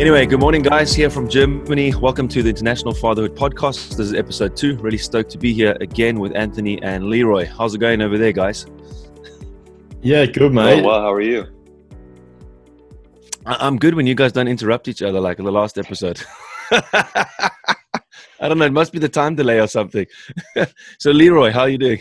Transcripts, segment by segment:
Anyway, good morning, guys, here from Germany. Welcome to the International Fatherhood Podcast. This is episode two. Really stoked to be here again with Anthony and Leroy. How's it going over there, guys? Yeah, good, mate. Oh, well, how are you? I'm good when you guys don't interrupt each other like in the last episode. I don't know. It must be the time delay or something. so, Leroy, how are you doing?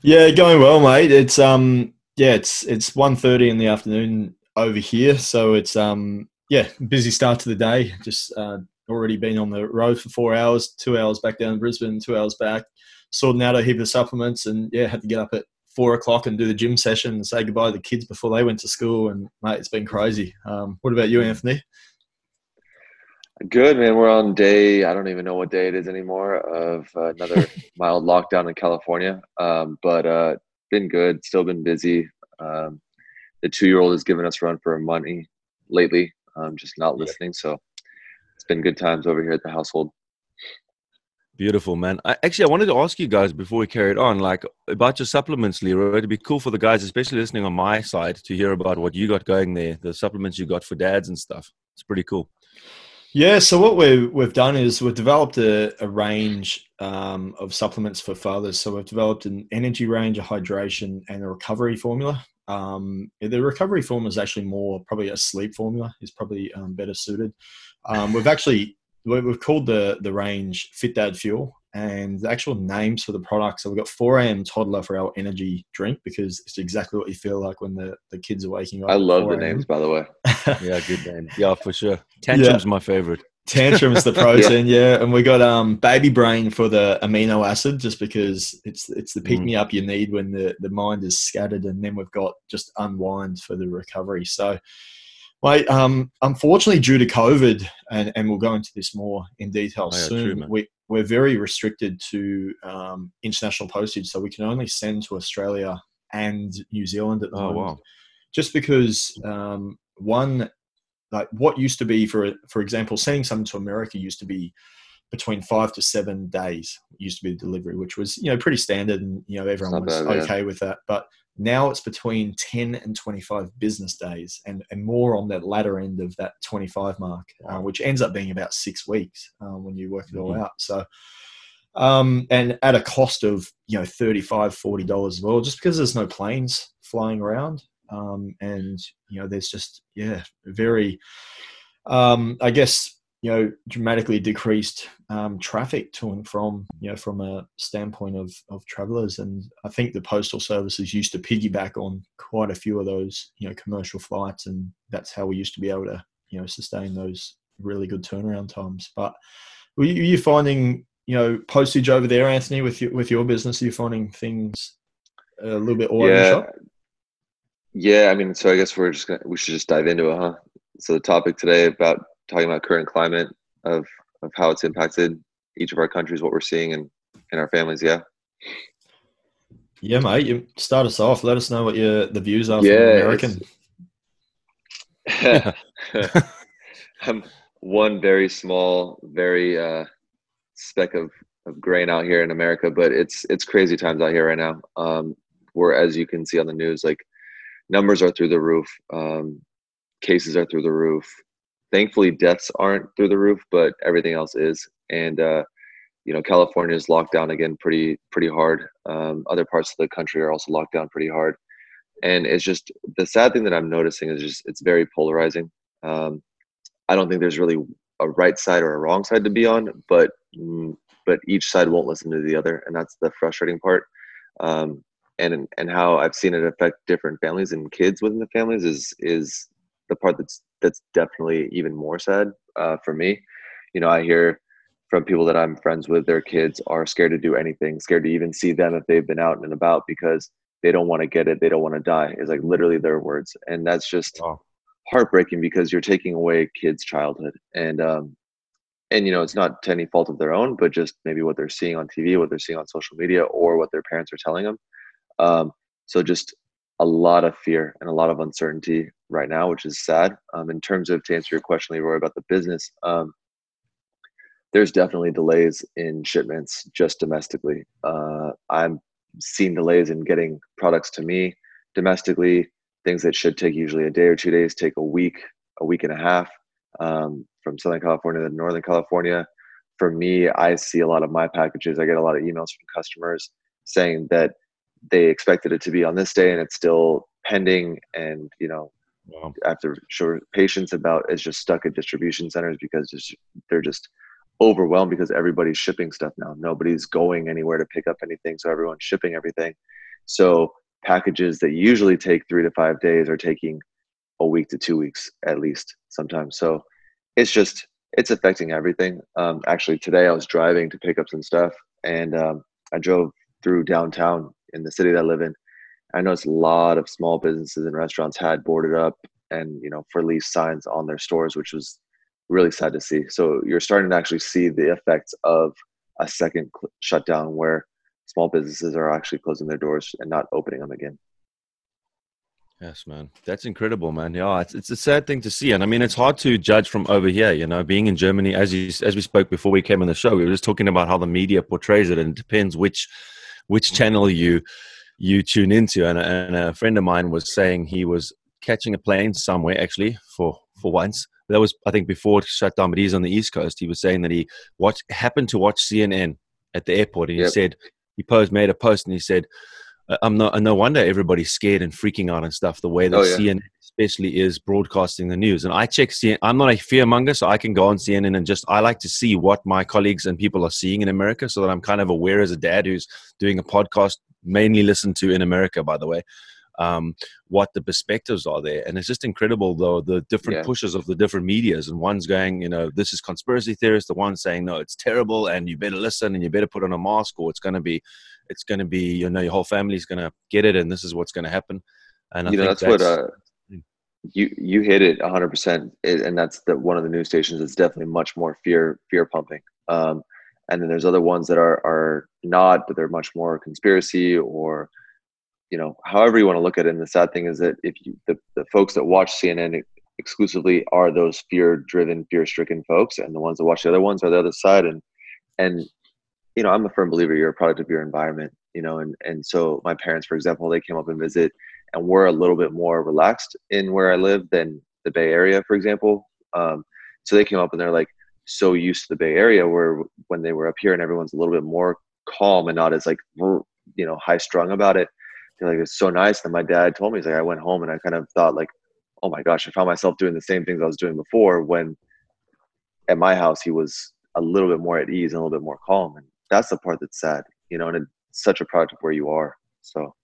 Yeah, going well, mate. It's um, yeah, it's it's 1.30 in the afternoon over here, so it's um, yeah, busy start to the day. Just uh, already been on the road for four hours, two hours back down to Brisbane, two hours back, sorting out a heap of supplements, and yeah, had to get up at four o'clock and do the gym session and say goodbye to the kids before they went to school. And mate, it's been crazy. Um, what about you, Anthony? Good man. We're on day. I don't even know what day it is anymore of uh, another mild lockdown in California. Um, but uh, been good. Still been busy. Um, the two-year-old has given us run for our money lately. Um, just not listening. So it's been good times over here at the household. Beautiful, man. I, actually, I wanted to ask you guys before we carried on, like about your supplements, Leroy. It'd be cool for the guys, especially listening on my side, to hear about what you got going there, the supplements you got for dads and stuff. It's pretty cool. Yeah, so what we've, we've done is we've developed a, a range um, of supplements for fathers. So we've developed an energy range, a hydration, and a recovery formula. Um, the recovery formula is actually more probably a sleep formula is probably um, better suited. Um, we've actually we've called the the range Fit Dad Fuel, and the actual names for the products. So we've got 4 a.m. toddler for our energy drink because it's exactly what you feel like when the, the kids are waking up. I love the names, by the way. yeah, good name. Yeah, for sure. Tantrum's yeah. my favorite. Tantrum's the protein, yeah. yeah. And we got um baby brain for the amino acid, just because it's it's the pick me mm. up you need when the the mind is scattered, and then we've got just unwind for the recovery. So Mate, um, unfortunately, due to COVID, and, and we'll go into this more in detail oh, yeah, soon, true, we, we're very restricted to um, international postage. So we can only send to Australia and New Zealand at the oh, moment. Wow. Just because, um, one, like what used to be, for, for example, sending something to America used to be between five to seven days used to be the delivery, which was you know pretty standard, and you know everyone was bad, okay yeah. with that. But now it's between 10 and 25 business days and, and more on that latter end of that 25 mark, uh, which ends up being about six weeks uh, when you work it all mm-hmm. out. So, um, and at a cost of, you know, 35 $40 as well, just because there's no planes flying around. Um, and, you know, there's just, yeah, very, um, I guess, you know dramatically decreased um, traffic to and from you know from a standpoint of of travelers. And i think the postal services used to piggyback on quite a few of those you know commercial flights and that's how we used to be able to you know sustain those really good turnaround times. But were you, you finding you know postage over there anthony with your with your business? Are you finding things a little bit all yeah yeah i mean so i guess we're just gonna we should just dive into it huh so the topic today about talking about current climate of of how it's impacted each of our countries, what we're seeing in in our families. Yeah. Yeah, mate. You start us off. Let us know what your the views are yeah, from American. I'm one very small, very uh, speck of, of grain out here in America, but it's it's crazy times out here right now. Um, where as you can see on the news, like numbers are through the roof, um, cases are through the roof, thankfully deaths aren't through the roof, but everything else is. And uh, you know, California is locked down again pretty pretty hard. Um, other parts of the country are also locked down pretty hard. And it's just the sad thing that I'm noticing is just it's very polarizing. Um, I don't think there's really a right side or a wrong side to be on, but mm, but each side won't listen to the other, and that's the frustrating part. Um, and and how I've seen it affect different families and kids within the families is is the part that's that's definitely even more sad uh, for me. You know, I hear from people that I'm friends with, their kids are scared to do anything, scared to even see them if they've been out and about because they don't want to get it, they don't want to die. Is like literally their words, and that's just oh. heartbreaking because you're taking away kids' childhood, and um, and you know it's not to any fault of their own, but just maybe what they're seeing on TV, what they're seeing on social media, or what their parents are telling them. Um, so just a lot of fear and a lot of uncertainty right now, which is sad. Um, in terms of to answer your question, Leroy, about the business, um, there's definitely delays in shipments just domestically. Uh, I'm seeing delays in getting products to me domestically. Things that should take usually a day or two days take a week, a week and a half. um, from Southern California to Northern California. For me, I see a lot of my packages. I get a lot of emails from customers saying that they expected it to be on this day and it's still pending. And you know, wow. after sure patience about it's just stuck at distribution centers because they're just overwhelmed because everybody's shipping stuff now. Nobody's going anywhere to pick up anything, so everyone's shipping everything. So packages that usually take three to five days are taking a week to two weeks at least sometimes. So it's just it's affecting everything. Um, actually, today I was driving to pick up some stuff, and um, I drove through downtown in the city that I live in. I noticed a lot of small businesses and restaurants had boarded up and you know for lease signs on their stores, which was really sad to see. So you're starting to actually see the effects of a second cl- shutdown where small businesses are actually closing their doors and not opening them again. Yes, man. That's incredible, man. Yeah, it's, it's a sad thing to see. And I mean, it's hard to judge from over here, you know, being in Germany, as you, as we spoke before we came on the show, we were just talking about how the media portrays it and it depends which, which mm. channel you, you tune into. And, and a friend of mine was saying he was catching a plane somewhere actually for, for once. That was, I think, before it shut down, but he's on the East Coast. He was saying that he watched, happened to watch CNN at the airport and he yep. said, he posed, made a post and he said, I'm not. No wonder everybody's scared and freaking out and stuff. The way that oh, yeah. CNN especially is broadcasting the news, and I check CNN. I'm not a fearmonger, so I can go on CNN and just I like to see what my colleagues and people are seeing in America, so that I'm kind of aware as a dad who's doing a podcast, mainly listened to in America, by the way. Um, what the perspectives are there. And it's just incredible, though, the different yeah. pushes of the different medias. And one's going, you know, this is conspiracy theorist. The one's saying, no, it's terrible, and you better listen, and you better put on a mask, or it's going to be it's going to be you know your whole family's going to get it and this is what's going to happen and I you know that's, that's, what uh, you you hit it 100% and that's the one of the news stations is definitely much more fear fear pumping. Um, and then there's other ones that are are not but they're much more conspiracy or you know however you want to look at it. And the sad thing is that if you the, the folks that watch cnn exclusively are those fear driven fear stricken folks and the ones that watch the other ones are the other side. And and you know, I'm a firm believer you're a product of your environment, you know, and, and so my parents, for example, they came up and visit and we're a little bit more relaxed in where I live than the Bay Area, for example. Um, so they came up and they're like so used to the Bay Area where when they were up here and everyone's a little bit more calm and not as like, you know, high strung about it. They're like, it's so nice. And my dad told me, he's like, I went home and I kind of thought like, oh my gosh, I found myself doing the same things I was doing before when at my house, he was a little bit more at ease and a little bit more calm. And that's the part that's sad, you know, and it's such a product of where you are. So,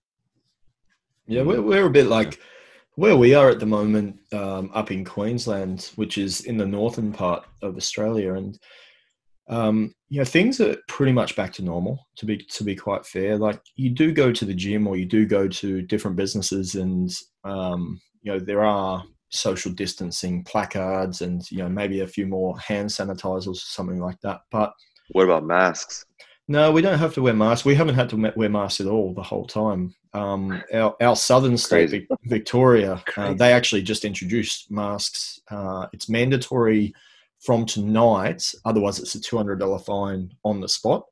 yeah, we're, we're a bit like where we are at the moment um, up in Queensland, which is in the northern part of Australia, and um, you know things are pretty much back to normal. To be to be quite fair, like you do go to the gym or you do go to different businesses, and um, you know there are social distancing placards and you know maybe a few more hand sanitizers or something like that, but what about masks? No, we don't have to wear masks. We haven't had to wear masks at all the whole time. Um, our, our southern state, Crazy. Victoria, uh, they actually just introduced masks. Uh, it's mandatory from tonight. Otherwise, it's a two hundred dollar fine on the spot.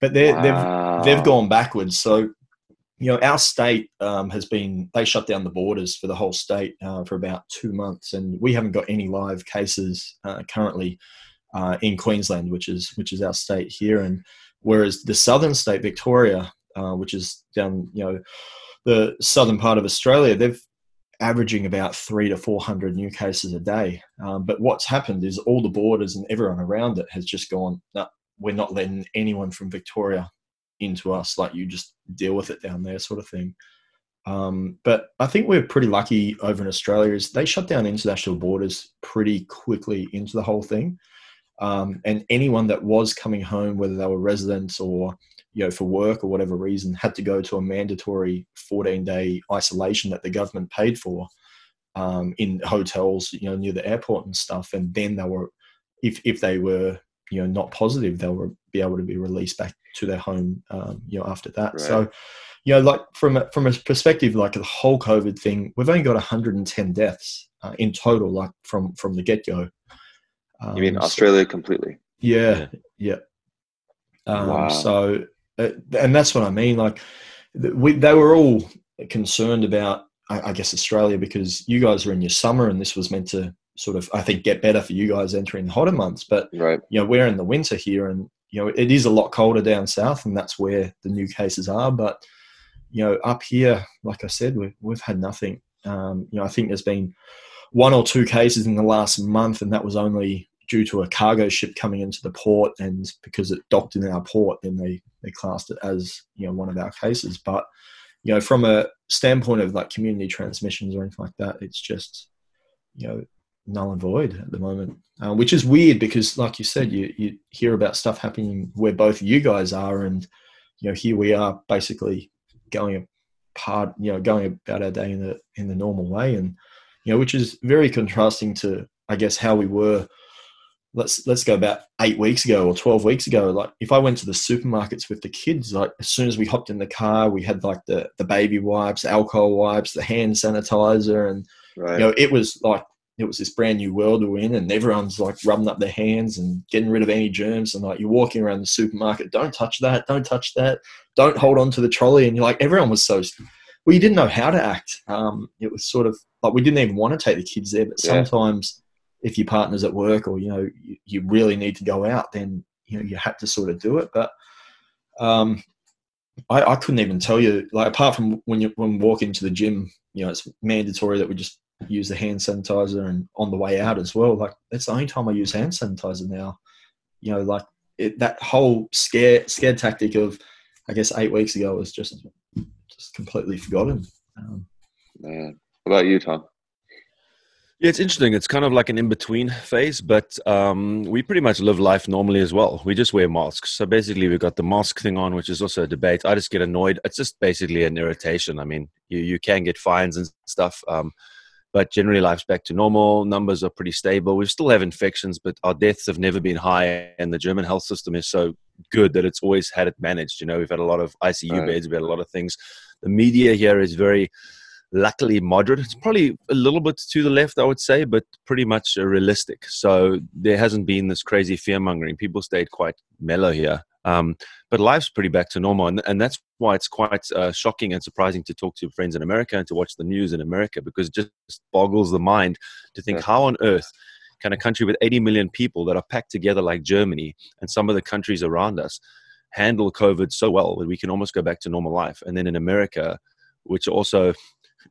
But wow. they've they've gone backwards. So, you know, our state um, has been they shut down the borders for the whole state uh, for about two months, and we haven't got any live cases uh, currently uh, in Queensland, which is which is our state here, and whereas the southern state, Victoria, uh, which is down you know the southern part of Australia, they've averaging about three to four hundred new cases a day. Um, but what's happened is all the borders and everyone around it has just gone. No, we're not letting anyone from Victoria into us. Like you just deal with it down there, sort of thing. Um, but I think we're pretty lucky over in Australia is they shut down international borders pretty quickly into the whole thing. Um, and anyone that was coming home, whether they were residents or you know for work or whatever reason, had to go to a mandatory 14 day isolation that the government paid for um, in hotels, you know, near the airport and stuff. And then they were, if if they were you know not positive, they will be able to be released back to their home, um, you know, after that. Right. So you know, like from a, from a perspective like the whole COVID thing, we've only got 110 deaths uh, in total, like from from the get go. Um, you mean Australia so, completely? Yeah, yeah. Um, wow. So, uh, and that's what I mean. Like, we, they were all concerned about, I, I, guess, Australia because you guys are in your summer, and this was meant to sort of I think get better for you guys entering the hotter months. But right. you know we're in the winter here, and you know it is a lot colder down south, and that's where the new cases are. But you know up here, like I said, we've we've had nothing. Um, you know I think there's been one or two cases in the last month, and that was only due to a cargo ship coming into the port, and because it docked in our port, then they they classed it as you know one of our cases. But you know, from a standpoint of like community transmissions or anything like that, it's just you know null and void at the moment, uh, which is weird because, like you said, you you hear about stuff happening where both you guys are, and you know here we are basically going part, you know, going about our day in the in the normal way, and you know, which is very contrasting to, I guess, how we were. Let's let's go about eight weeks ago or twelve weeks ago. Like, if I went to the supermarkets with the kids, like as soon as we hopped in the car, we had like the the baby wipes, alcohol wipes, the hand sanitizer, and right. you know, it was like it was this brand new world we're in, and everyone's like rubbing up their hands and getting rid of any germs. And like you're walking around the supermarket, don't touch that, don't touch that, don't hold on to the trolley. And you're like, everyone was so well, you didn't know how to act. Um, it was sort of like we didn't even want to take the kids there, but sometimes. If your partner's at work or you know you, you, really need to go out, then you know you had to sort of do it. But um, I, I couldn't even tell you like apart from when you when walk into the gym, you know it's mandatory that we just use the hand sanitizer and on the way out as well. Like that's the only time I use hand sanitizer now. You know, like it, that whole scare scare tactic of I guess eight weeks ago was just just completely forgotten. Um, Man. What about you, Tom? Yeah, it's interesting. It's kind of like an in between phase, but um, we pretty much live life normally as well. We just wear masks. So basically, we've got the mask thing on, which is also a debate. I just get annoyed. It's just basically an irritation. I mean, you, you can get fines and stuff, um, but generally, life's back to normal. Numbers are pretty stable. We still have infections, but our deaths have never been high. And the German health system is so good that it's always had it managed. You know, we've had a lot of ICU right. beds, we've had a lot of things. The media here is very luckily moderate. It's probably a little bit to the left, I would say, but pretty much realistic. So there hasn't been this crazy fear mongering. People stayed quite mellow here. Um, but life's pretty back to normal. And, and that's why it's quite uh, shocking and surprising to talk to your friends in America and to watch the news in America because it just boggles the mind to think yeah. how on earth can a country with 80 million people that are packed together like Germany and some of the countries around us handle COVID so well that we can almost go back to normal life. And then in America, which also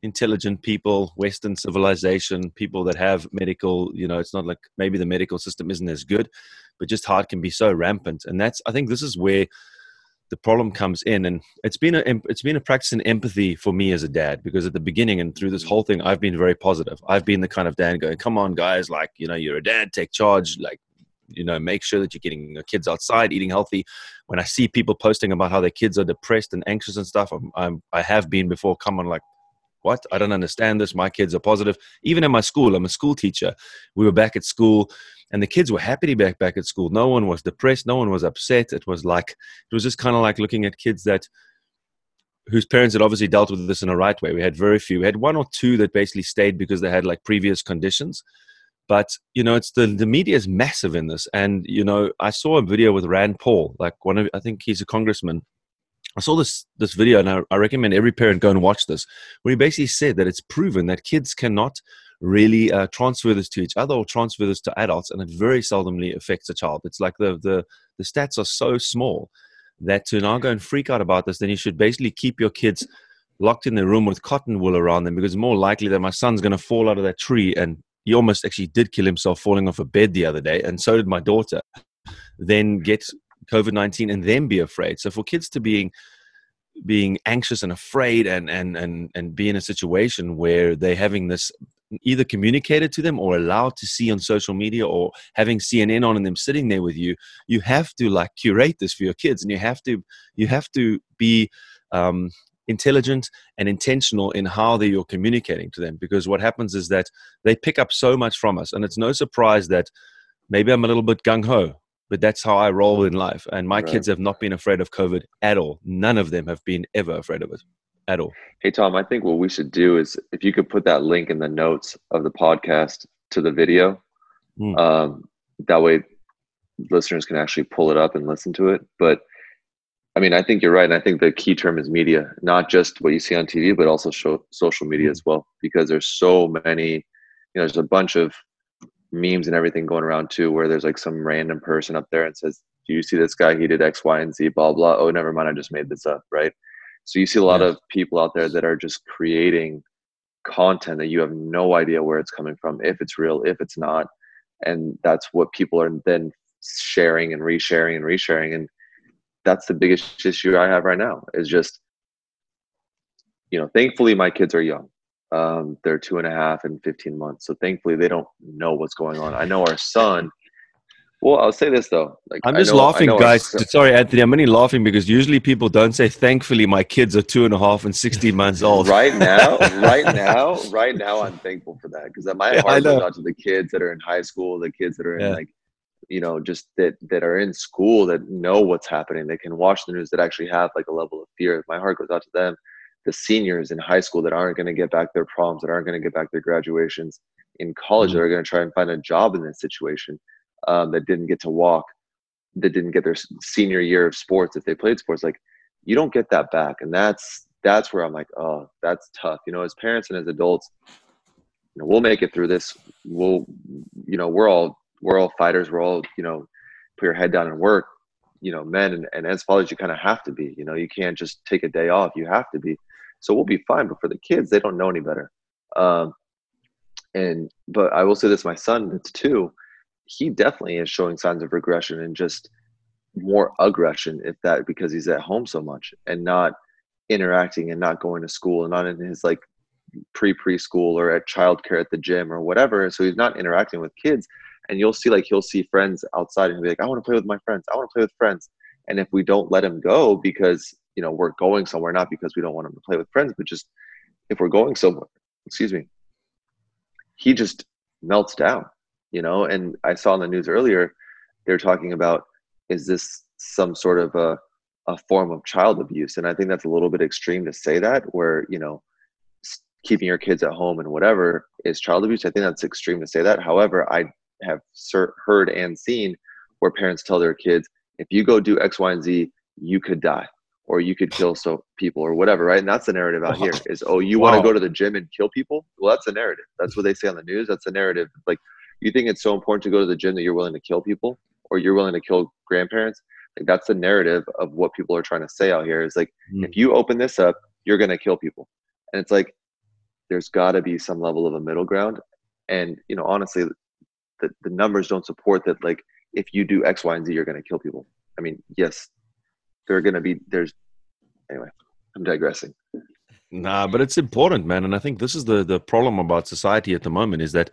intelligent people, Western civilization, people that have medical, you know, it's not like maybe the medical system isn't as good, but just heart can be so rampant. And that's, I think this is where the problem comes in. And it's been a, it's been a practice in empathy for me as a dad, because at the beginning and through this whole thing, I've been very positive. I've been the kind of dad going, come on guys, like, you know, you're a dad, take charge, like, you know, make sure that you're getting your kids outside, eating healthy. When I see people posting about how their kids are depressed and anxious and stuff, I'm, I'm I have been before. Come on, like, what? I don't understand this. My kids are positive. Even in my school, I'm a school teacher. We were back at school and the kids were happy to be back, back at school. No one was depressed. No one was upset. It was like, it was just kind of like looking at kids that, whose parents had obviously dealt with this in a right way. We had very few. We had one or two that basically stayed because they had like previous conditions. But you know, it's the the media is massive in this. And you know, I saw a video with Rand Paul, like one of I think he's a congressman, I saw this this video, and I, I, recommend every parent go and watch this, where he basically said that it's proven that kids cannot really uh, transfer this to each other or transfer this to adults, and it very seldomly affects a child. It's like the the the stats are so small that to now go and freak out about this, then you should basically keep your kids locked in their room with cotton wool around them because it's more likely that my son's going to fall out of that tree and he almost actually did kill himself falling off a bed the other day, and so did my daughter. Then get COVID nineteen and then be afraid. So for kids to being being anxious and afraid and and and and be in a situation where they're having this either communicated to them or allowed to see on social media or having CNN on and them sitting there with you, you have to like curate this for your kids and you have to you have to be um, intelligent and intentional in how they you're communicating to them because what happens is that they pick up so much from us and it's no surprise that maybe I'm a little bit gung ho but that's how I roll in life. And my right. kids have not been afraid of COVID at all. None of them have been ever afraid of it at all. Hey, Tom, I think what we should do is if you could put that link in the notes of the podcast to the video, mm. um, that way listeners can actually pull it up and listen to it. But I mean, I think you're right. And I think the key term is media, not just what you see on TV, but also show, social media mm. as well, because there's so many, you know, there's a bunch of memes and everything going around too, where there's like some random person up there and says, "Do you see this guy? He did X, Y, and Z. Blah blah." Oh, never mind. I just made this up, right? So you see a lot yeah. of people out there that are just creating content that you have no idea where it's coming from, if it's real, if it's not, and that's what people are then sharing and resharing and resharing, and that's the biggest issue I have right now. Is just you know, thankfully my kids are young. Um, they're two and a half and 15 months. So thankfully they don't know what's going on. I know our son, well, I'll say this though. Like I'm just know, laughing, guys. Sorry, Anthony. I'm only laughing because usually people don't say, "Thankfully, my kids are two and a half and 16 months old." right now, right now, right now, I'm thankful for that because my yeah, heart goes out to the kids that are in high school, the kids that are in yeah. like, you know, just that that are in school that know what's happening. They can watch the news that actually have like a level of fear. My heart goes out to them the seniors in high school that aren't going to get back their proms, that aren't going to get back their graduations in college, mm-hmm. that are going to try and find a job in this situation, um, that didn't get to walk, that didn't get their senior year of sports if they played sports. Like you don't get that back, and that's that's where I'm like, oh, that's tough. You know, as parents and as adults, you know, we'll make it through this. We'll, you know, we're all we're all fighters. We're all, you know, put your head down and work. You know, men and, and as fathers, you kind of have to be. You know, you can't just take a day off. You have to be so we'll be fine. But for the kids, they don't know any better. Um, and but I will say this: my son, that's two, he definitely is showing signs of regression and just more aggression, if that because he's at home so much and not interacting and not going to school and not in his like pre preschool or at childcare at the gym or whatever. So he's not interacting with kids. And you'll see like he'll see friends outside and be like, I want to play with my friends. I want to play with friends. And if we don't let him go because you know we're going somewhere not because we don't want him to play with friends but just if we're going somewhere excuse me he just melts down you know? And i saw in the news earlier they're talking about is this some sort of a, a form of child abuse? And i think that's a little bit extreme to say that where you know keeping your kids at home and whatever is child abuse. I think that's extreme to say that. However i have heard and seen where parents tell their kids if you go do x y and z you could die or you could kill so people or whatever, right? And that's the narrative out here is oh, you wow. want to go to the gym and kill people? Well, that's the narrative. That's what they say on the news. That's the narrative. Like you think it's so important to go to the gym that you're willing to kill people or you're willing to kill grandparents. Like that's the narrative of what people are trying to say out here is like mm. if you open this up, you're gonna kill people. And it's like there's gotta be some level of a middle ground. And you know, honestly, the, the numbers don't support that like if you do X, Y, and Z, you're gonna kill people. I mean, yes, there are going to be there's anyway i'm digressing Nah, but it's important, man. And I think this is the, the problem about society at the moment is that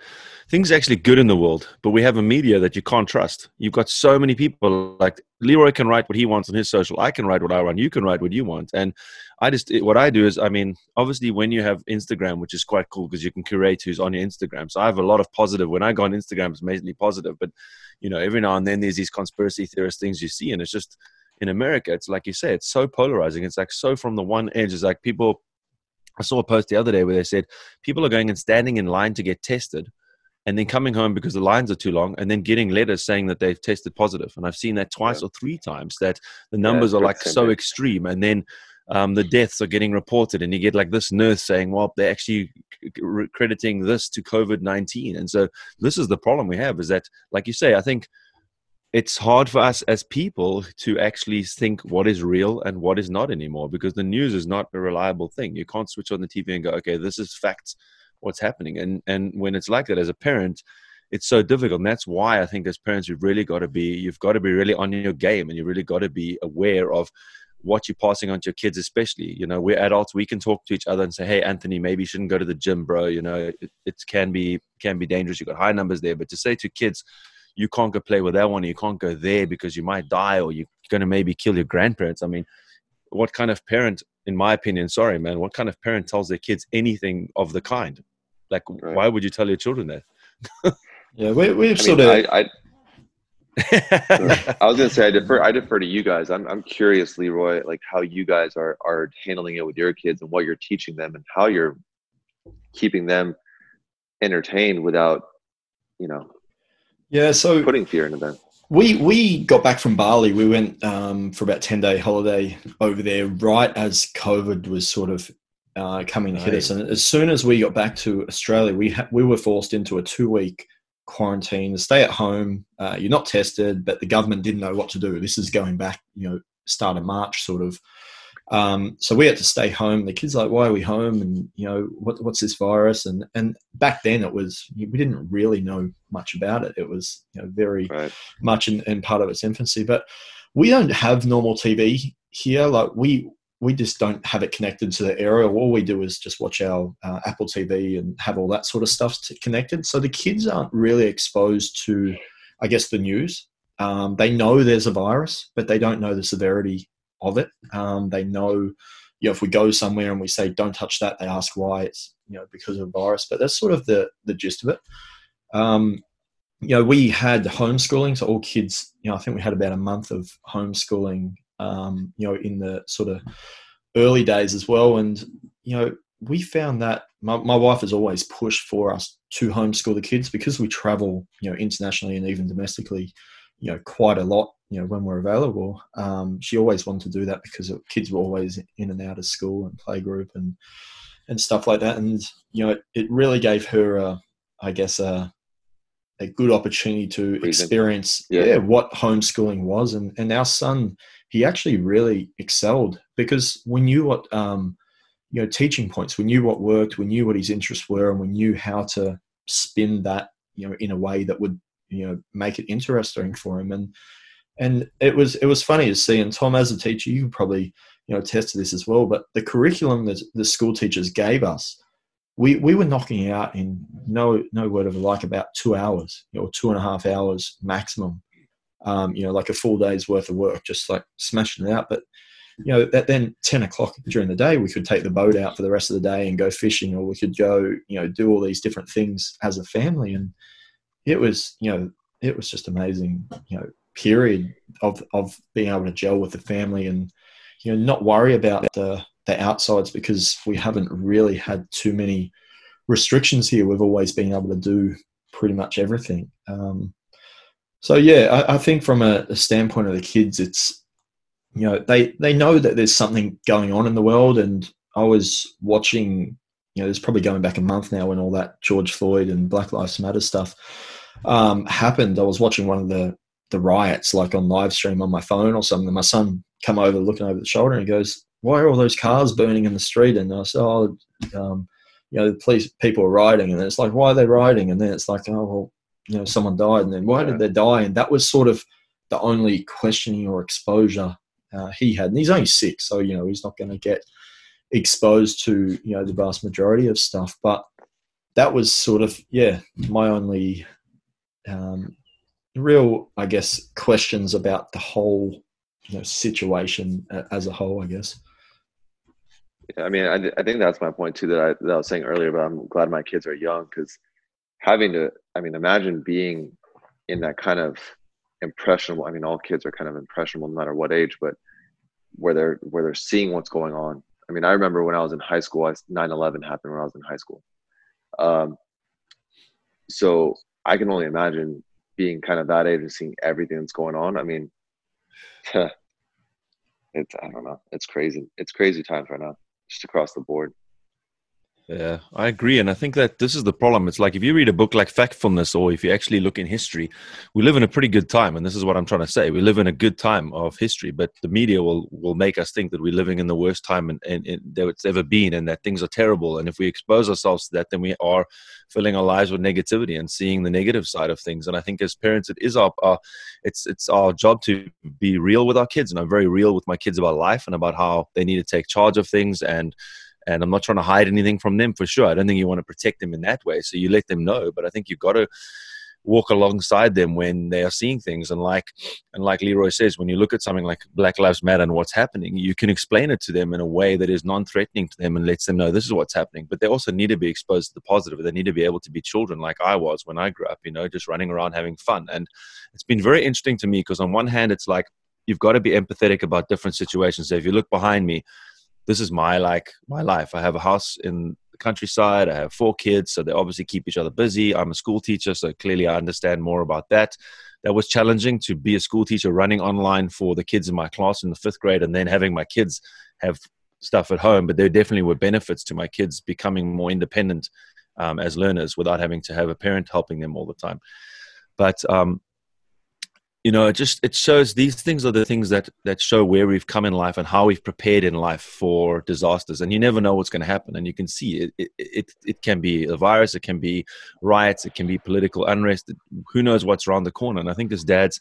things are actually good in the world, but we have a media that you can't trust. You've got so many people like Leroy can write what he wants on his social. I can write what I want. You can write what you want. And I just, what I do is, I mean, obviously when you have Instagram, which is quite cool because you can curate who's on your Instagram. So I have a lot of positive. When I go on Instagram, it's mainly positive, but you know, every now and then there's these conspiracy theorist things you see and it's just, in America, it's like you say, it's so polarizing. It's like so from the one edge. It's like people. I saw a post the other day where they said people are going and standing in line to get tested, and then coming home because the lines are too long, and then getting letters saying that they've tested positive. And I've seen that twice yeah. or three times. That the numbers yeah, are like so extreme, and then um, the deaths are getting reported, and you get like this nurse saying, "Well, they're actually crediting this to COVID nineteen," and so this is the problem we have. Is that, like you say, I think it's hard for us as people to actually think what is real and what is not anymore because the news is not a reliable thing. You can't switch on the TV and go, okay, this is facts, what's happening. And and when it's like that as a parent, it's so difficult. And that's why I think as parents you've really got to be you've got to be really on your game and you really got to be aware of what you're passing on to your kids, especially. You know, we're adults, we can talk to each other and say, Hey, Anthony, maybe you shouldn't go to the gym, bro. You know, it, it can be can be dangerous. You've got high numbers there. But to say to kids, you can't go play with that one, you can't go there because you might die or you're going to maybe kill your grandparents. I mean, what kind of parent, in my opinion, sorry, man, what kind of parent tells their kids anything of the kind? Like, right. why would you tell your children that? yeah, we, we've I sort mean, of. I, I, I was gonna say I defer. I defer to you guys. I'm I'm curious, Leroy, like how you guys are are handling it with your kids and what you're teaching them and how you're keeping them entertained without, you know, yeah, so putting fear into them. We we got back from Bali. We went um, for about ten day holiday over there, right as COVID was sort of uh, coming to hit us. And as soon as we got back to Australia, we ha- we were forced into a two week quarantine, stay at home. Uh, you're not tested, but the government didn't know what to do. This is going back, you know, start of March, sort of. Um, so we had to stay home. The kids like, why are we home? And you know, what, what's this virus? And and back then it was we didn't really know much about it. It was you know very right. much in, in part of its infancy. But we don't have normal TV here. Like we we just don't have it connected to the area. All we do is just watch our uh, Apple TV and have all that sort of stuff connected. So the kids aren't really exposed to, I guess, the news. Um, they know there's a virus, but they don't know the severity of it. Um, they know, you know, if we go somewhere and we say don't touch that, they ask why. It's you know because of a virus. But that's sort of the the gist of it. Um, you know, we had homeschooling, so all kids. You know, I think we had about a month of homeschooling. Um, you know, in the sort of early days as well, and you know, we found that my, my wife has always pushed for us to homeschool the kids because we travel, you know, internationally and even domestically you know quite a lot you know when we're available um, she always wanted to do that because kids were always in and out of school and playgroup and and stuff like that and you know it, it really gave her a, I guess a a good opportunity to experience yeah. yeah. what homeschooling was and and our son he actually really excelled because we knew what um, you know teaching points we knew what worked we knew what his interests were and we knew how to spin that you know in a way that would you know make it interesting for him and and it was it was funny to see and tom as a teacher you probably you know attest to this as well but the curriculum that the school teachers gave us we we were knocking out in no no word of a like about two hours you know two and a half hours maximum. Um, you know like a full day's worth of work just like smashing it out. But you know that then 10 o'clock during the day we could take the boat out for the rest of the day and go fishing or we could go you know do all these different things as a family. And it was you know it was just amazing you know period of of being able to gel with the family and you know not worry about the the outsides because we haven't really had too many restrictions here. We've always been able to do pretty much everything. Um, so yeah, I, I think from a, a, standpoint of the kids, it's you know they they know that there's something going on in the world, and I was watching. You know, it's probably going back a month now when all that George Floyd and Black Lives Matter stuff um, happened, I was watching one of the the riots like on live stream on my phone or something. My son come over looking over the shoulder and he goes, "Why are all those cars burning in the street?" And I said, "Oh, um, you know, the police people are riding." And it's like, "Why are they riding?" And then it's like, "Oh, well, you know, someone died." And then why did they die? And that was sort of the only questioning or exposure uh, he had. And he's only six, so you know, he's not going to get exposed to you know the vast majority of stuff. But that was sort of yeah my only um, real, I guess, questions about the whole you know, situation as a whole. I guess. I mean, I, I think that's my point too that I, that I was saying earlier. But I'm glad my kids are young because having to, I mean, imagine being in that kind of impressionable. I mean, all kids are kind of impressionable no matter what age, but where they're where they're seeing what's going on. I mean, I remember when I was in high school, 9/11 happened when I was in high school. Um, so I can only imagine being kind of that age and seeing everything that's going on. I mean, it's I don't know. It's crazy. It's crazy times right now, just across the board. Yeah, I agree. And I think that this is the problem. It's like if you read a book like Factfulness or if you actually look in history, we live in a pretty good time. And this is what I'm trying to say. We live in a good time of history, but the media will, will make us think that we're living in the worst time and, and, and that it's ever been and that things are terrible. And if we expose ourselves to that, then we are filling our lives with negativity and seeing the negative side of things. And I think as parents, it is our, our it's, it's our job to be real with our kids. And I'm very real with my kids about life and about how they need to take charge of things and and I'm not trying to hide anything from them for sure. I don't think you want to protect them in that way. So you let them know, but I think you've got to walk alongside them when they are seeing things. And like and like Leroy says, when you look at something like Black Lives Matter and what's happening, you can explain it to them in a way that is non-threatening to them and lets them know this is what's happening. But they also need to be exposed to the positive. They need to be able to be children like I was when I grew up, you know, just running around having fun. And it's been very interesting to me because on one hand, it's like you've got to be empathetic about different situations. So if you look behind me, this is my like my life. I have a house in the countryside. I have four kids, so they obviously keep each other busy. I'm a school teacher, so clearly I understand more about that. That was challenging to be a school teacher running online for the kids in my class in the fifth grade, and then having my kids have stuff at home. But there definitely were benefits to my kids becoming more independent um, as learners without having to have a parent helping them all the time. But um, you know, it just it shows these things are the things that that show where we've come in life and how we've prepared in life for disasters. And you never know what's going to happen. And you can see it. It it, it can be a virus, it can be riots, it can be political unrest. Who knows what's around the corner? And I think as dads,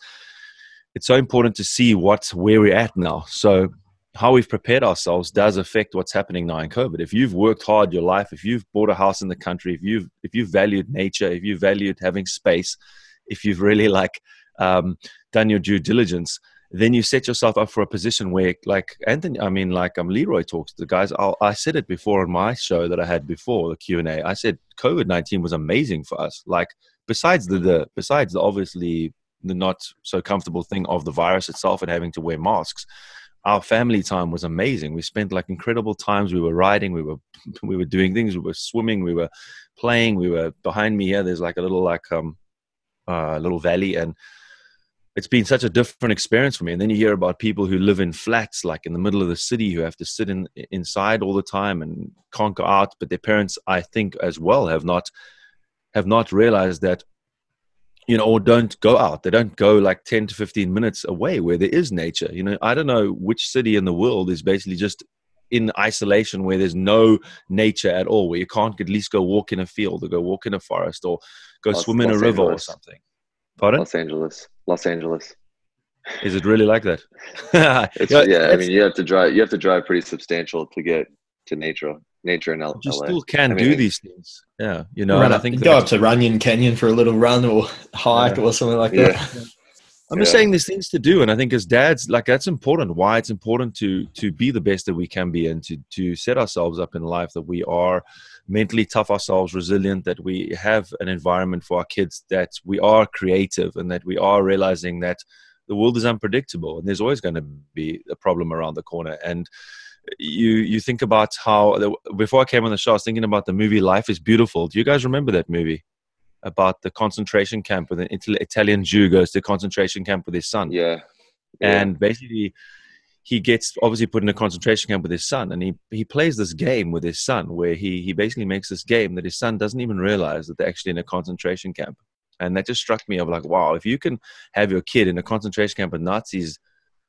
it's so important to see what's where we're at now. So how we've prepared ourselves does affect what's happening now in COVID. If you've worked hard your life, if you've bought a house in the country, if you've if you've valued nature, if you've valued having space, if you've really like um, done your due diligence, then you set yourself up for a position where, like Anthony, I mean, like um, Leroy talks to the guys. I'll, i said it before on my show that I had before the Q and A. I said COVID nineteen was amazing for us. Like besides the, the besides the obviously the not so comfortable thing of the virus itself and having to wear masks our family time was amazing. We spent like incredible times. We were riding, we were we were doing things, we were swimming, we were playing. We were behind me here. There's like a little like um uh, little valley, and it's been such a different experience for me. And then you hear about people who live in flats, like in the middle of the city, who have to sit in inside all the time and can't go out. But their parents, I think, as well, have not have not realized that you know, or don't go out. They don't go like 10 to 15 minutes away where there is nature. You know, I don't know which city in the world is basically just in isolation where there's no nature at all, where you can't at least go walk in a field or go walk in a forest or go Los, swim in Los a river Angeles. or something. Pardon? Los Angeles. Los Angeles. Is it really like that? yeah, yeah I mean, you have to drive. You have to drive pretty substantial to get to nature nature in L- you LA. still can I mean, do these things. Yeah, you know, and I think go up to Runyon Canyon for a little run or hike yeah. or something like that. Yeah. I'm just saying there's things to do, and I think as dads, like that's important. Why it's important to to be the best that we can be, and to to set ourselves up in life that we are mentally tough ourselves, resilient, that we have an environment for our kids, that we are creative, and that we are realizing that the world is unpredictable, and there's always going to be a problem around the corner, and you you think about how before I came on the show, I was thinking about the movie Life is Beautiful. Do you guys remember that movie about the concentration camp with an Italian Jew goes to concentration camp with his son? Yeah. yeah. And basically, he gets obviously put in a concentration camp with his son, and he he plays this game with his son where he he basically makes this game that his son doesn't even realize that they're actually in a concentration camp. And that just struck me of like, wow, if you can have your kid in a concentration camp with Nazis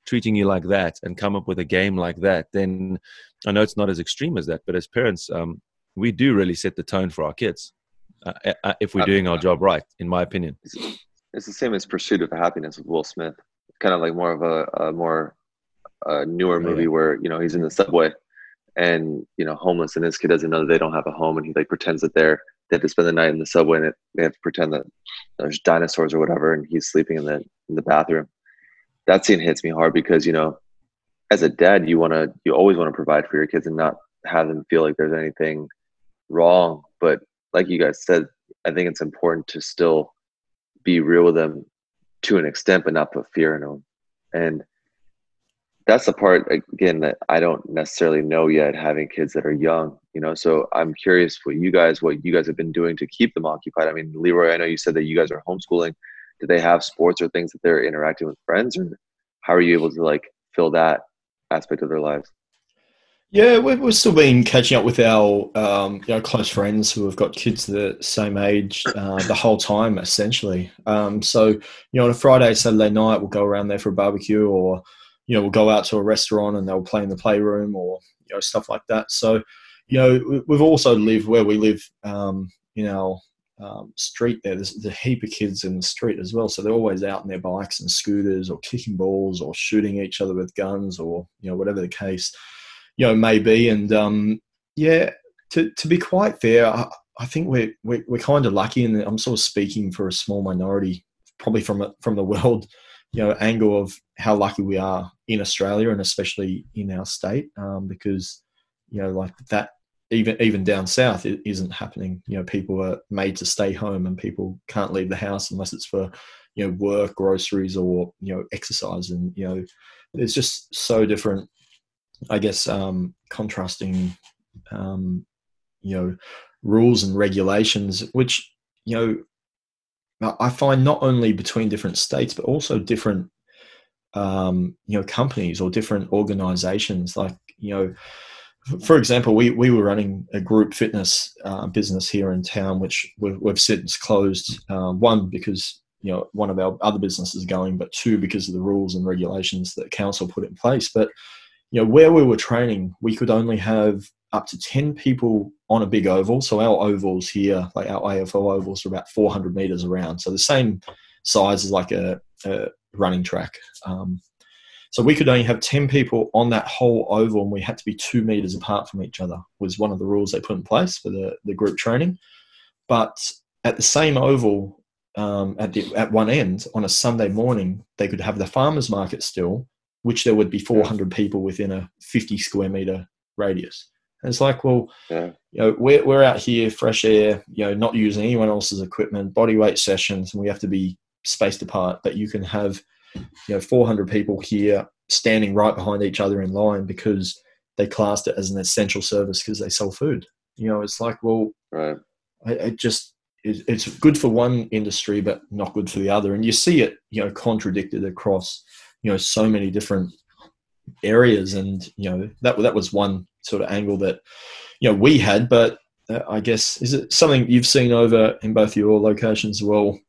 treating you like that and come up with a game like that, then I know it's not as extreme as that, but as parents, um, we do really set the tone for our kids uh, uh, uh if we're doing our job right, in my opinion. It's the same as Pursuit of Happiness with Will Smith. Kind of like more of a, a more a newer oh, movie yeah. where you know he's in the subway and you know homeless, and this kid doesn't know that they don't have a home, and he like pretends that they're they have to spend the night in the subway, and it, they have to pretend that there's dinosaurs or whatever, and he's sleeping in the in the bathroom. That scene hits me hard because you know as a dad you want to you always want to provide for your kids and not have them feel like there's anything wrong. But like you guys said i think it's important to still be real with them to an extent but not put fear in them and that's the part again that i don't necessarily know yet having kids that are young you know so i'm curious what you guys what you guys have been doing to keep them occupied. I mean leroy i know you said that you guys are homeschooling. Do they have sports or things that they're interacting with friends or how are you able to like fill that aspect of their lives? Yeah we've, we've still been catching up with our um, you know close friends who have got kids the same age uh, the whole time essentially. Um, so you know on a friday saturday night we'll go around there for a barbecue or you know we'll go out to a restaurant and they'll play in the playroom or you know stuff like that so you know we've also lived where we live um, you know um, street there. There's, there's, a heap of kids in the street as well, so they're always out on their bikes and scooters, or kicking balls, or shooting each other with guns, or you know whatever the case, you know may be. And um, yeah, to to be quite fair, I, I think we're we're, we're kind of lucky, and I'm sort of speaking for a small minority, probably from a, from the world, you know, angle of how lucky we are in Australia, and especially in our state, um, because you know like that even even down south it isn't happening. You know people are made to stay home and people can't leave the house unless it's for you know work groceries or you know exercise. And you know it's just so different i guess um contrasting um you know rules and regulations which you know i find not only between different states but also different um you know companies or different organizations like you know for example, we, we were running a group fitness uh, business here in town, which we've, we've since closed. Um, one because you know one of our other businesses going, but two because of the rules and regulations that council put in place. But you know where we were training, we could only have up to ten people on a big oval. So our ovals here, like our AFL ovals, are about 400 meters around. So the same size as like a, a running track. Um, so we could only have 10 people on that whole oval and we had to be two meters apart from each other was one of the rules they put in place for the, the group training. But at the same oval, um, at, the, at one end, on a Sunday morning, they could have the farmer's market still, which there would be 400 people within a 50 square meter radius. And it's like, well, yeah. you know, we're, we're out here, fresh air, you know, not using anyone else's equipment, body weight sessions, and we have to be spaced apart. But you can have – you know 400 people here standing right behind each other in line because they classed it as an essential service because they sell food you know it's like well right it, just it's good for one industry but not good for the other and you see it you know contradicted across you know so many different areas and you know that that was one sort of angle that you know we had but uh, i guess is it something you've seen over in both your locations as well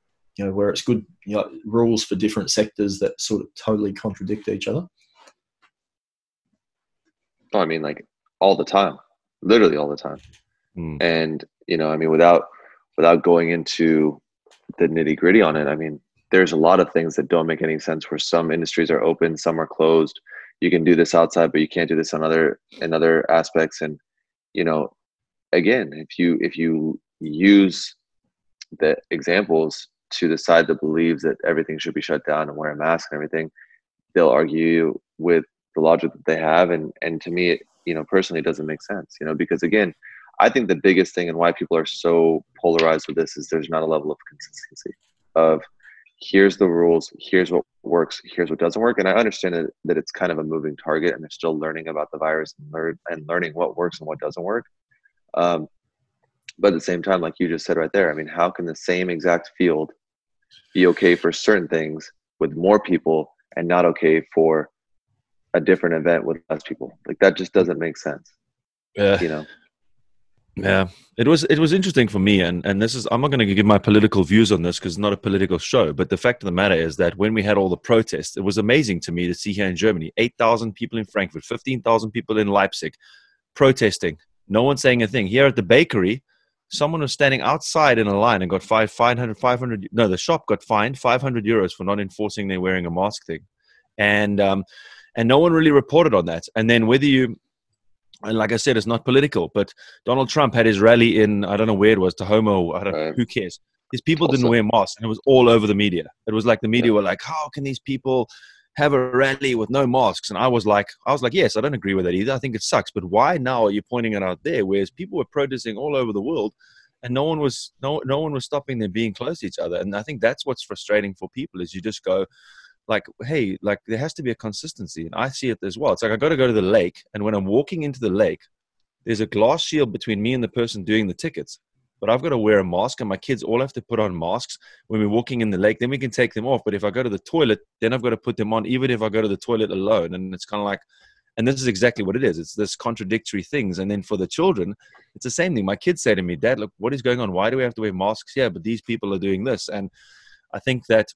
you know, where it's good you know, rules for different sectors that sort of totally contradict each other? Oh, I mean, like all the time, literally all the time. Mm. And you know, I mean, without without going into the nitty gritty on it, I mean, there's a lot of things that don't make any sense. Where some industries are open, some are closed. You can do this outside, but you can't do this on other in other aspects. And you know, again, if you if you use the examples to the side that believes that everything should be shut down and wear a mask and everything, they'll argue with the logic that they have. And and to me, it, you know, personally, doesn't make sense. You know, because again, I think the biggest thing and why people are so polarized with this is there's not a level of consistency of here's the rules, here's what works, here's what doesn't work. And I understand that, that it's kind of a moving target and they're still learning about the virus and, learn, and learning what works and what doesn't work. Um, but at the same time, like you just said right there, I mean, how can the same exact field be okay for certain things with more people and not okay for a different event with less people. Like that just doesn't make sense. Yeah. You know. Yeah, it was it was interesting for me, and and this is I'm not going to give my political views on this because it's not a political show. But the fact of the matter is that when we had all the protests, it was amazing to me to see here in Germany, eight thousand people in Frankfurt, fifteen thousand people in Leipzig, protesting. No one saying a thing. Here at the bakery, someone was standing outside in a line and got five, 500, 500 no, the shop got fined 500 euros for not enforcing their wearing a mask thing. And, um, and no one really reported on that. And then whether you, and like I said, it's not political, but Donald Trump had his rally in, I don't know where it was, to Homo, I don't know, who cares? His people didn't wear masks and it was all over the media. It was like the media yeah. were like, how can these people have a rally with no masks. And I was like, I was like, yes, I don't agree with that either. I think it sucks. But why now are you pointing it out there? Whereas people were protesting all over the world and no one was no no one was stopping them being close to each other. And I think that's what's frustrating for people is you just go like, hey, like there has to be a consistency. And I see it as well. It's like I gotta go to the lake and when I'm walking into the lake, there's a glass shield between me and the person doing the tickets but I've got to wear a mask, and my kids all have to put on masks when we're walking in the lake. Then we can take them off. But if I go to the toilet, then I've got to put them on, even if I go to the toilet alone. And it's kind of like, and this is exactly what it is. It's this contradictory things. And then for the children, it's the same thing. My kids say to me, Dad, look, what is going on? Why do we have to wear masks here? But these people are doing this. And I think that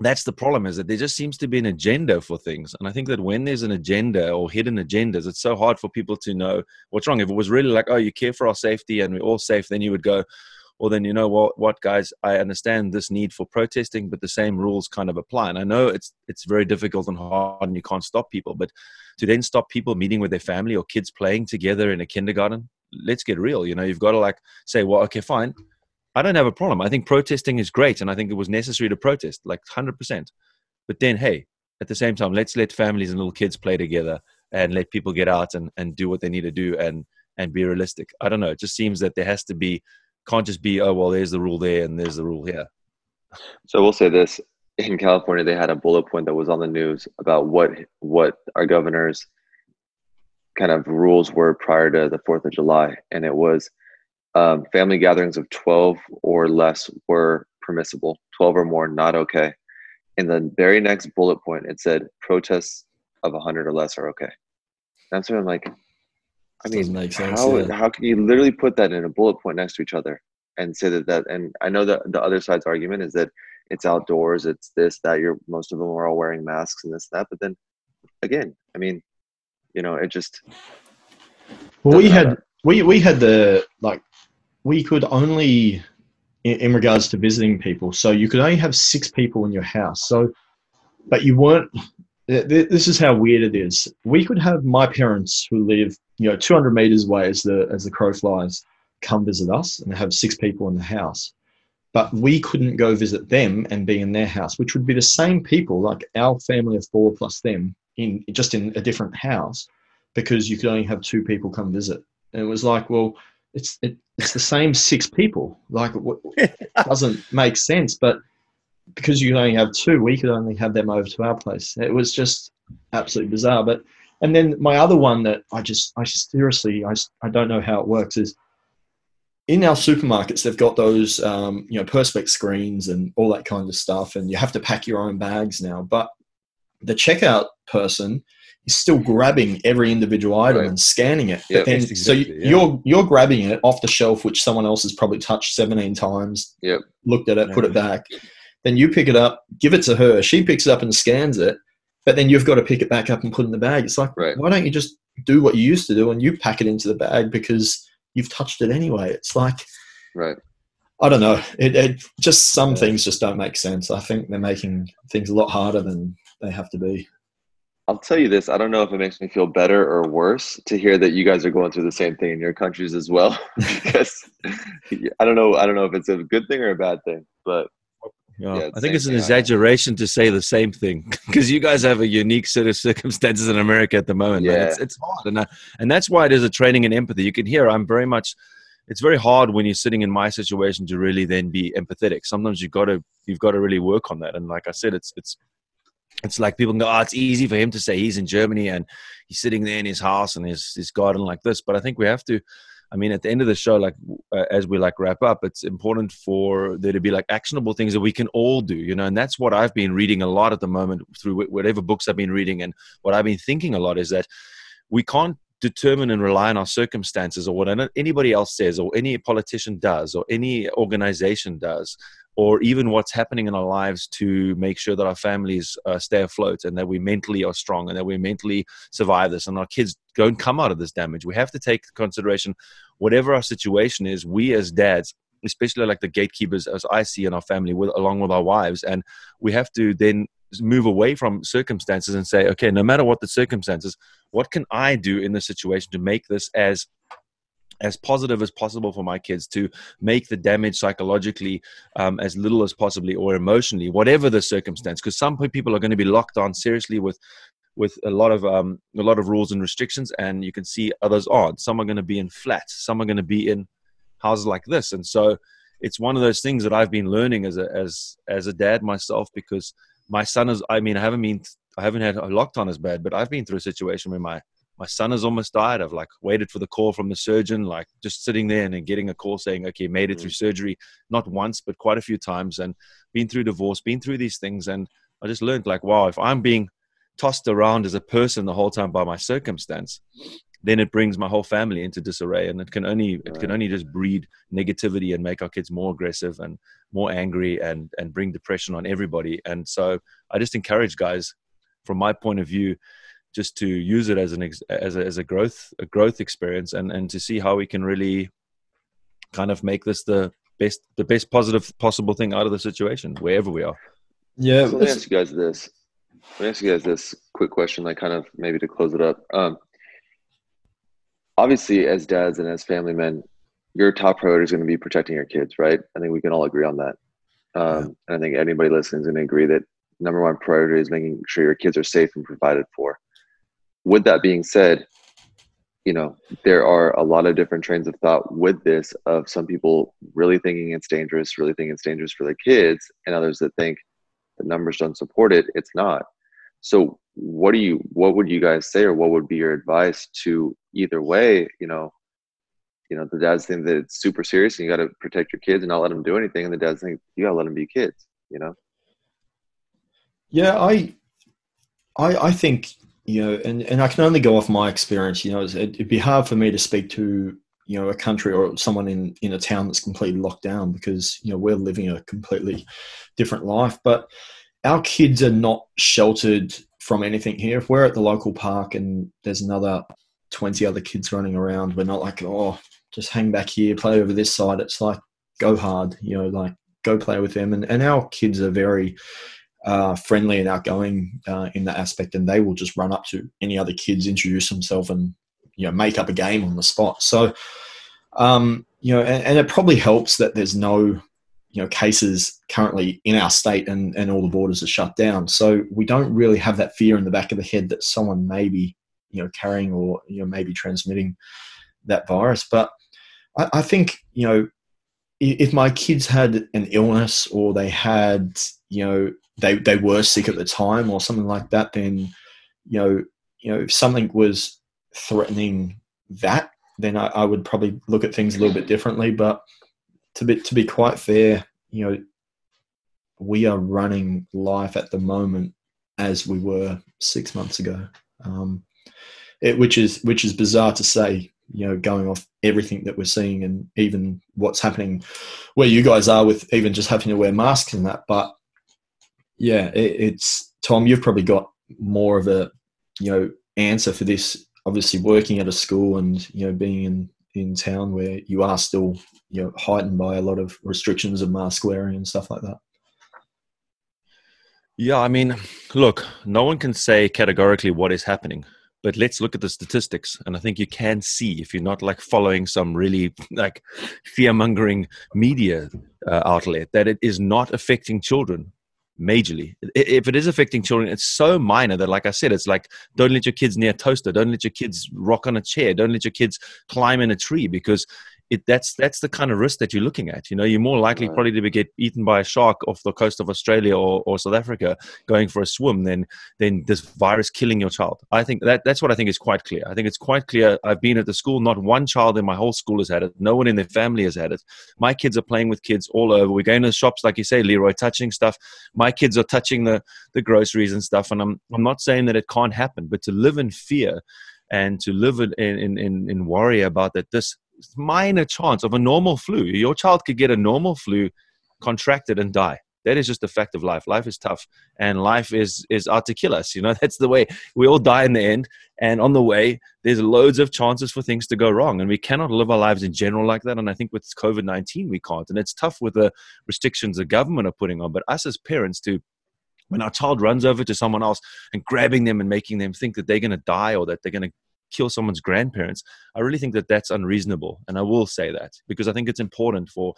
that's the problem is that there just seems to be an agenda for things. And i think that when there's an agenda or hidden agendas it's so hard for people to know what's wrong. If it was really like oh you care for our safety and we're all safe then you would go well then you know what what guys? I understand this need for protesting but the same rules kind of apply. And i know it's it's very difficult and hard and you can't stop people but to then stop people meeting with their family or kids playing together in a kindergarten let's get real you know? You've got to like say well okay fine I don't have a problem. I think protesting is great, and I think it was necessary to protest, like hundred percent. But then, hey, at the same time, let's let families and little kids play together and let people get out and, and do what they need to do and and be realistic. I don't know. It just seems that there has to be can't just be oh well, there's the rule there and there's the rule here. So we'll say this: in California, they had a bullet point that was on the news about what what our governors kind of rules were prior to the Fourth of July, and it was um, family gatherings of 12 or less were permissible 12 or more not okay in the very next bullet point it said protests of 100 or less are okay that's what i'm like I mean, Doesn't make sense, how yeah. how can you literally put that in a bullet point next to each other and say that that? And I know that the other side's argument is that it's outdoors, it's this that. You're most of them are all wearing masks and this that. But then again, I mean, you know, it just Well, we Doesn't had we we had the like we could only in, in regards to visiting people. So you could only have six people in your house. So, but you weren't. th- th- This is how weird it is. We could have my parents who live, you know, 200 meters away as the as the crow flies, come visit us and have six people in the house. But we couldn't go visit them and be in their house, which would be the same people, like our family of four plus them, in just in a different house, because you could only have two people come visit. And it was like, well, it's it, it's the same six people. Like, it doesn't make sense. But because you only have two, we could only have them over to our place. It was just absolutely bizarre. But and then my other one that I just I seriously I I don't know how it works is in our supermarkets they've got those um, you know perspex screens and all that kind of stuff, and you have to pack your own bags now. But the checkout person is still grabbing every individual item Right. and scanning it. Yep. But then, Yes, so you, yeah. you're you're grabbing it off the shelf, which someone else has probably touched 17 times. Yep. Looked at it, put it back. Then you pick it up, give it to her. She picks it up and scans it. But then you've got to pick it back up and put it in the bag. It's like, Right. why don't you just do what you used to do and you pack it into the bag because you've touched it anyway? It's like, right. I don't know. It, it just some Yeah. things just don't make sense. I think they're making things a lot harder than they have to be. I'll tell you this. I don't know if it makes me feel better or worse to hear that you guys are going through the same thing in your countries as well. because I don't know. I don't know if it's a good thing or a bad thing. But Yeah, Yeah, I think it's an thing I have. exaggeration to say the same thing because you guys have a unique set of circumstances in America at the moment. man. It's, Yeah. it's hard, and I, and that's why it is a training in empathy. You can hear I'm very much. It's very hard when you're sitting in my situation to really then be empathetic. Sometimes you've got to you've got to really work on that. And like I said, it's it's it's like people can go, oh, it's easy for him to say he's in Germany and he's sitting there in his house and his his garden like this. But I think we have to. I mean, at the end of the show, like uh, as we like wrap up, it's important for there to be like actionable things that we can all do, you know. And that's what I've been reading a lot at the moment through whatever books I've been reading, and what I've been thinking a lot is that we can't determine and rely on our circumstances or what anybody else says, or any politician does, or any organization does, or even what's happening in our lives to make sure that our families uh, stay afloat and that we mentally are strong and that we mentally survive this and our kids don't come out of this damage. We have to take consideration whatever our situation is, we as dads, especially like the gatekeepers as I see in our family with along with our wives, and we have to then move away from circumstances and say, okay, no matter what the circumstances, what can I do in this situation to make this as as positive as possible for my kids to make the damage psychologically um, as little as possibly or emotionally whatever the circumstance because some people are going to be locked on seriously with with a lot of um, a lot of rules and restrictions, and you can see others aren't. Some are going to be in flats, some are going to be in houses like this, and so it's one of those things that I've been learning as a as as a dad myself because my son is. I mean, I haven't been I haven't had a lockdown as bad, but I've been through a situation where my my son has almost died. I've like waited for the call from the surgeon, like just sitting there and then getting a call saying, okay, made it mm. through surgery, not once, but quite a few times, and been through divorce, been through these things. And I just learned like, wow, if I'm being tossed around as a person the whole time by my circumstance, then it brings my whole family into disarray. And it can only it can only just breed negativity and make our kids more aggressive and more angry and and bring depression on everybody. And so I just encourage guys, from my point of view, just to use it as an ex- as a, as a growth a growth experience and and to see how we can really kind of make this the best the best positive possible thing out of the situation wherever we are Yeah, So let me ask you guys this. Let me ask you guys this quick question, like kind of maybe to close it up. Um, obviously, as dads and as family men, your top priority is going to be protecting your kids, right? I think we can all agree on that. Um, And I think anybody listening is going to agree that number one priority is making sure your kids are safe and provided for. With that being said, you know, there are a lot of different trains of thought with this of some people really thinking it's dangerous, really thinking it's dangerous for the kids, and others that think the numbers don't support it, it's not. So what do you what would you guys say or what would be your advice to either way, you know, you know, the dads think that it's super serious and you gotta protect your kids and not let them do anything, and the dads think you gotta let them be kids, you know? Yeah, I, I, I think you know, and, and I can only go off my experience. You know, it'd be hard for me to speak to you know a country or someone in in a town that's completely locked down because you know we're living a completely different life. But our kids are not sheltered from anything here. If we're at the local park and there's another 20 other kids running around, we're not like, oh, just hang back here, play over this side. It's like, go hard, you know, like go play with them. And, and our kids are very uh, friendly and outgoing uh, in that aspect, and they will just run up to any other kids, introduce themselves, and, you know, make up a game on the spot. So, um, you know, and, and it probably helps that there's no you know cases currently in our state and, and all the borders are shut down so we don't really have that fear in the back of the head that someone may be you know carrying or you know maybe transmitting that virus but I, I think you know if my kids had an illness or they had you know they, they were sick at the time or something like that then you know you know if something was threatening that then I, I would probably look at things a little bit differently but to be to be quite fair, you know, we are running life at the moment as we were six months ago, um, it, which is which is bizarre to say. You know, going off everything that we're seeing and even what's happening where you guys are with even just having to wear masks and that. But yeah, it, it's Tom. You've probably got more of a you know answer for this. Obviously, working at a school and you know being in in town where you are still you know heightened by a lot of restrictions of mask wearing and stuff like that. Yeah, I mean, look, no one can say categorically what is happening, but let's look at the statistics, and I think you can see if you're not like following some really like fear mongering media uh, outlet that it is not affecting children majorly. If it is affecting children, it's so minor that, like I said, it's like don't let your kids near a toaster, don't let your kids rock on a chair, don't let your kids climb in a tree because it that's that's the kind of risk that you're looking at. You know, you're more likely right. probably to get eaten by a shark off the coast of Australia or, or South Africa going for a swim than than this virus killing your child. I think that that's what I think is quite clear. I think it's quite clear. I've been at the school, not one child in my whole school has had it. No one in their family has had it. My kids are playing with kids all over. We're going to the shops, like you say, Leroy, touching stuff. My kids are touching the the groceries and stuff. And I'm I'm not saying that it can't happen, but to live in fear and to live in, in, in, in worry about that this minor chance of a normal flu. Your child could get a normal flu, contracted, and die. That is just the fact of life. Life is tough, and life is is out to kill us. You know that's the way we all die in the end. And on the way, there's loads of chances for things to go wrong, and we cannot live our lives in general like that. And I think with COVID nineteen, we can't. And it's tough with the restrictions the government are putting on. But us as parents to when our child runs over to someone else and grabbing them and making them think that they're going to die or that they're going to kill someone's grandparents i really think that that's unreasonable and i will say that because i think it's important for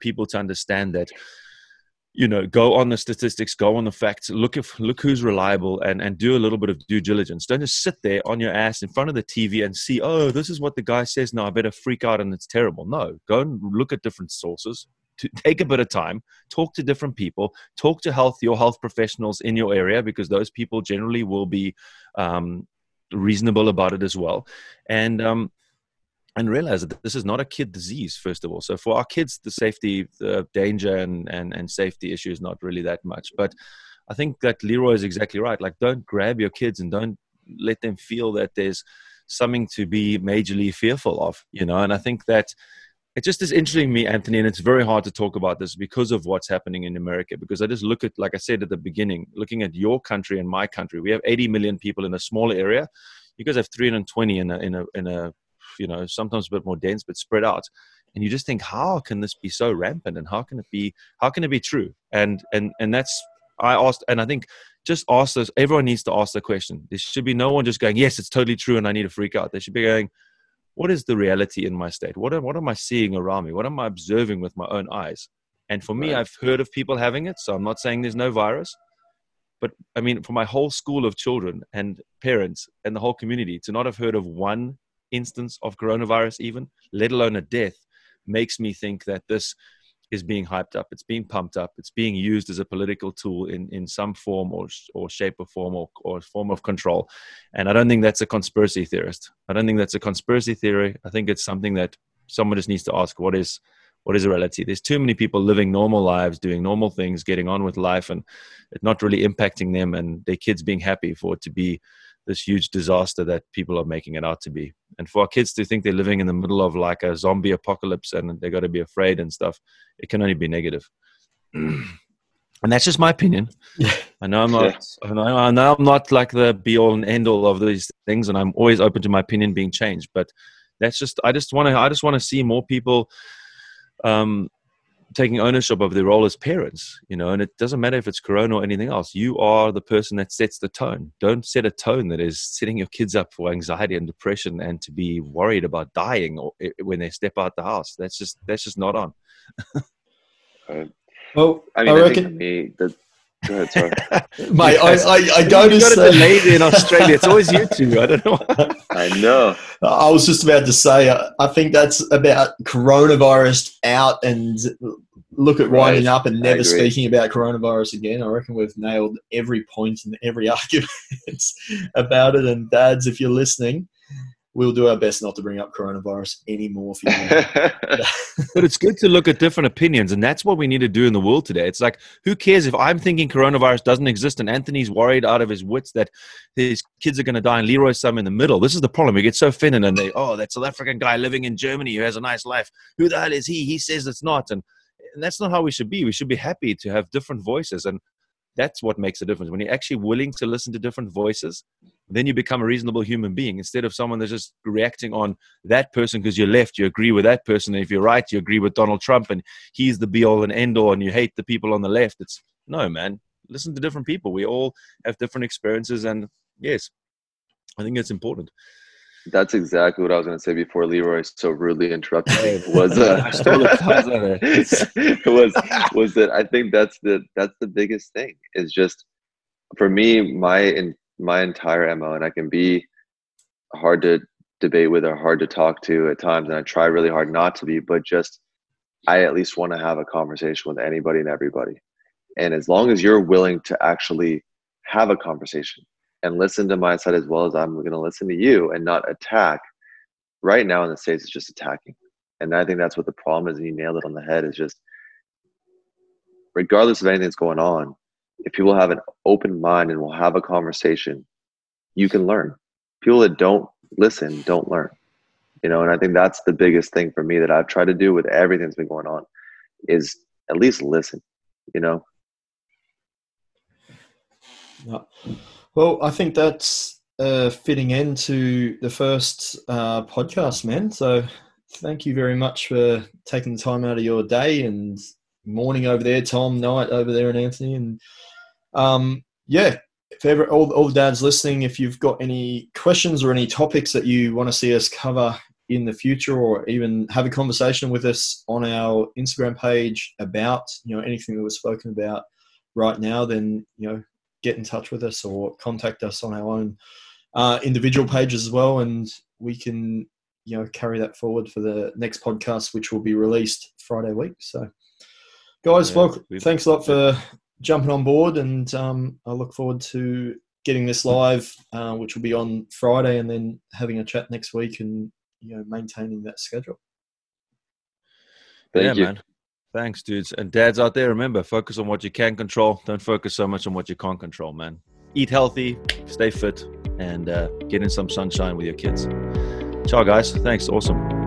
people to understand that you know go on the statistics go on the facts look if look who's reliable and and do a little bit of due diligence. Don't just sit there on your ass in front of the tv and see oh this is what the guy says now i better freak out and it's terrible. No go and look at different sources to take a bit of time talk to different people talk to health your health professionals in your area because those people generally will be um, reasonable about it as well, and um, and realize that this is not a kid disease first of all. So for our kids, the safety, the danger, and and and safety issue is not really that much. But I think that Leroy is exactly right. Like, don't grab your kids and don't let them feel that there's something to be majorly fearful of, you know. And I think that it just is interesting me, Anthony, and it's very hard to talk about this because of what's happening in America. Because I just look at, like I said at the beginning, looking at your country and my country. We have 80 million people in a small area. You guys have 320 in a, in a, in a, you know, sometimes a bit more dense, but spread out. And you just think, how can this be so rampant, and how can it be, how can it be true? And and and that's I asked, and I think just ask this. Everyone needs to ask the question. There should be no one just going, yes, it's totally true, and I need to freak out. They should be going what is the reality in my state? What, what am I seeing around me? What am I observing with my own eyes? And for me, right. I've heard of people having it, so I'm not saying there's no virus. But I mean, for my whole school of children and parents and the whole community to not have heard of one instance of coronavirus, even, let alone a death, makes me think that this is being hyped up. It's being pumped up. It's being used as a political tool in, in some form or, or shape or form or, or form of control. And I don't think that's a conspiracy theorist. I don't think that's a conspiracy theory. I think it's something that someone just needs to ask what is what is a reality? There's too many people living normal lives, doing normal things, getting on with life, and it not really impacting them and their kids being happy for it to be this huge disaster that people are making it out to be. And for our kids to think they're living in the middle of like a zombie apocalypse and they got to be afraid and stuff, it can only be negative. and that's just my opinion. I know I'm not. I, know, I know I'm not like the be all and end all of these things, and I'm always open to my opinion being changed. But that's just. I just want to. I just want to see more people um, taking ownership of their role as parents, you know, and it doesn't matter if it's Corona or anything else. You are the person that sets the tone. Don't set a tone that is setting your kids up for anxiety and depression and to be worried about dying or eh, when they step out the house. That's just that's just not on. Well, I mean, I, I reckon me, the, Go ahead, sorry. Mate, I, I, I go to say, a lady in Australia. It's always you two. I don't know. I know. I was just about to say. Uh, I think that's about coronavirus out and look at right. winding up and never speaking about coronavirus again. I reckon we've nailed every point and every argument about it. And dads, if you're listening, we'll do our best not to bring up coronavirus anymore for you. but it's good to look at different opinions, and that's what we need to do in the world today. It's like, who cares if I'm thinking coronavirus doesn't exist and Anthony's worried out of his wits that his kids are going to die and Leroy's some in the middle? This is the problem. We get so offended and they, oh, that South African guy living in Germany who has a nice life. Who the hell is he? He says it's not. And, and that's not how we should be. We should be happy to have different voices. And that's what makes a difference. When you're actually willing to listen to different voices, then you become a reasonable human being instead of someone that's just reacting on that person because you're left, you agree with that person. And if you're right, you agree with Donald Trump and he's the be all and end all and you hate the people on the left. It's no, man. Listen to different people. We all have different experiences. And yes, I think it's important. That's exactly what I was going to say before Leroy so rudely interrupted me. Was uh, was was that I think that's the that's the biggest thing is just for me my in my entire mo and I can be hard to debate with or hard to talk to at times and I try really hard not to be but just I at least want to have a conversation with anybody and everybody and as long as you're willing to actually have a conversation and listen to my side as well as I'm going to listen to you and not attack. Right now in the States, it's just attacking. And I think that's what the problem is. And you nailed it on the head is just, regardless of anything that's going on, if people have an open mind and will have a conversation, you can learn. People that don't listen don't learn. You know, and I think that's the biggest thing for me that I've tried to do with everything that's been going on is at least listen, you know? Yeah. Well, I think that's uh, fitting into the first uh, podcast, man. So thank you very much for taking the time out of your day and morning over there, Tom, night over there, and Anthony. And um, yeah, if ever all, all dads listening, if you've got any questions or any topics that you want to see us cover in the future, or even have a conversation with us on our Instagram page about you know anything that was spoken about right now, then you know get in touch with us or contact us on our own uh, individual pages as well, and we can you know carry that forward for the next podcast, which will be released Friday week. So, guys, yeah, well, thanks a lot for jumping on board, and um, I look forward to getting this live, uh, which will be on Friday, and then having a chat next week, and you know maintaining that schedule. Thank yeah, you. man. Thanks, dudes. And dads out there, remember, focus on what you can control. Don't focus so much on what you can't control, man. Eat healthy, stay fit, and uh, get in some sunshine with your kids. Ciao, guys. Thanks. Awesome.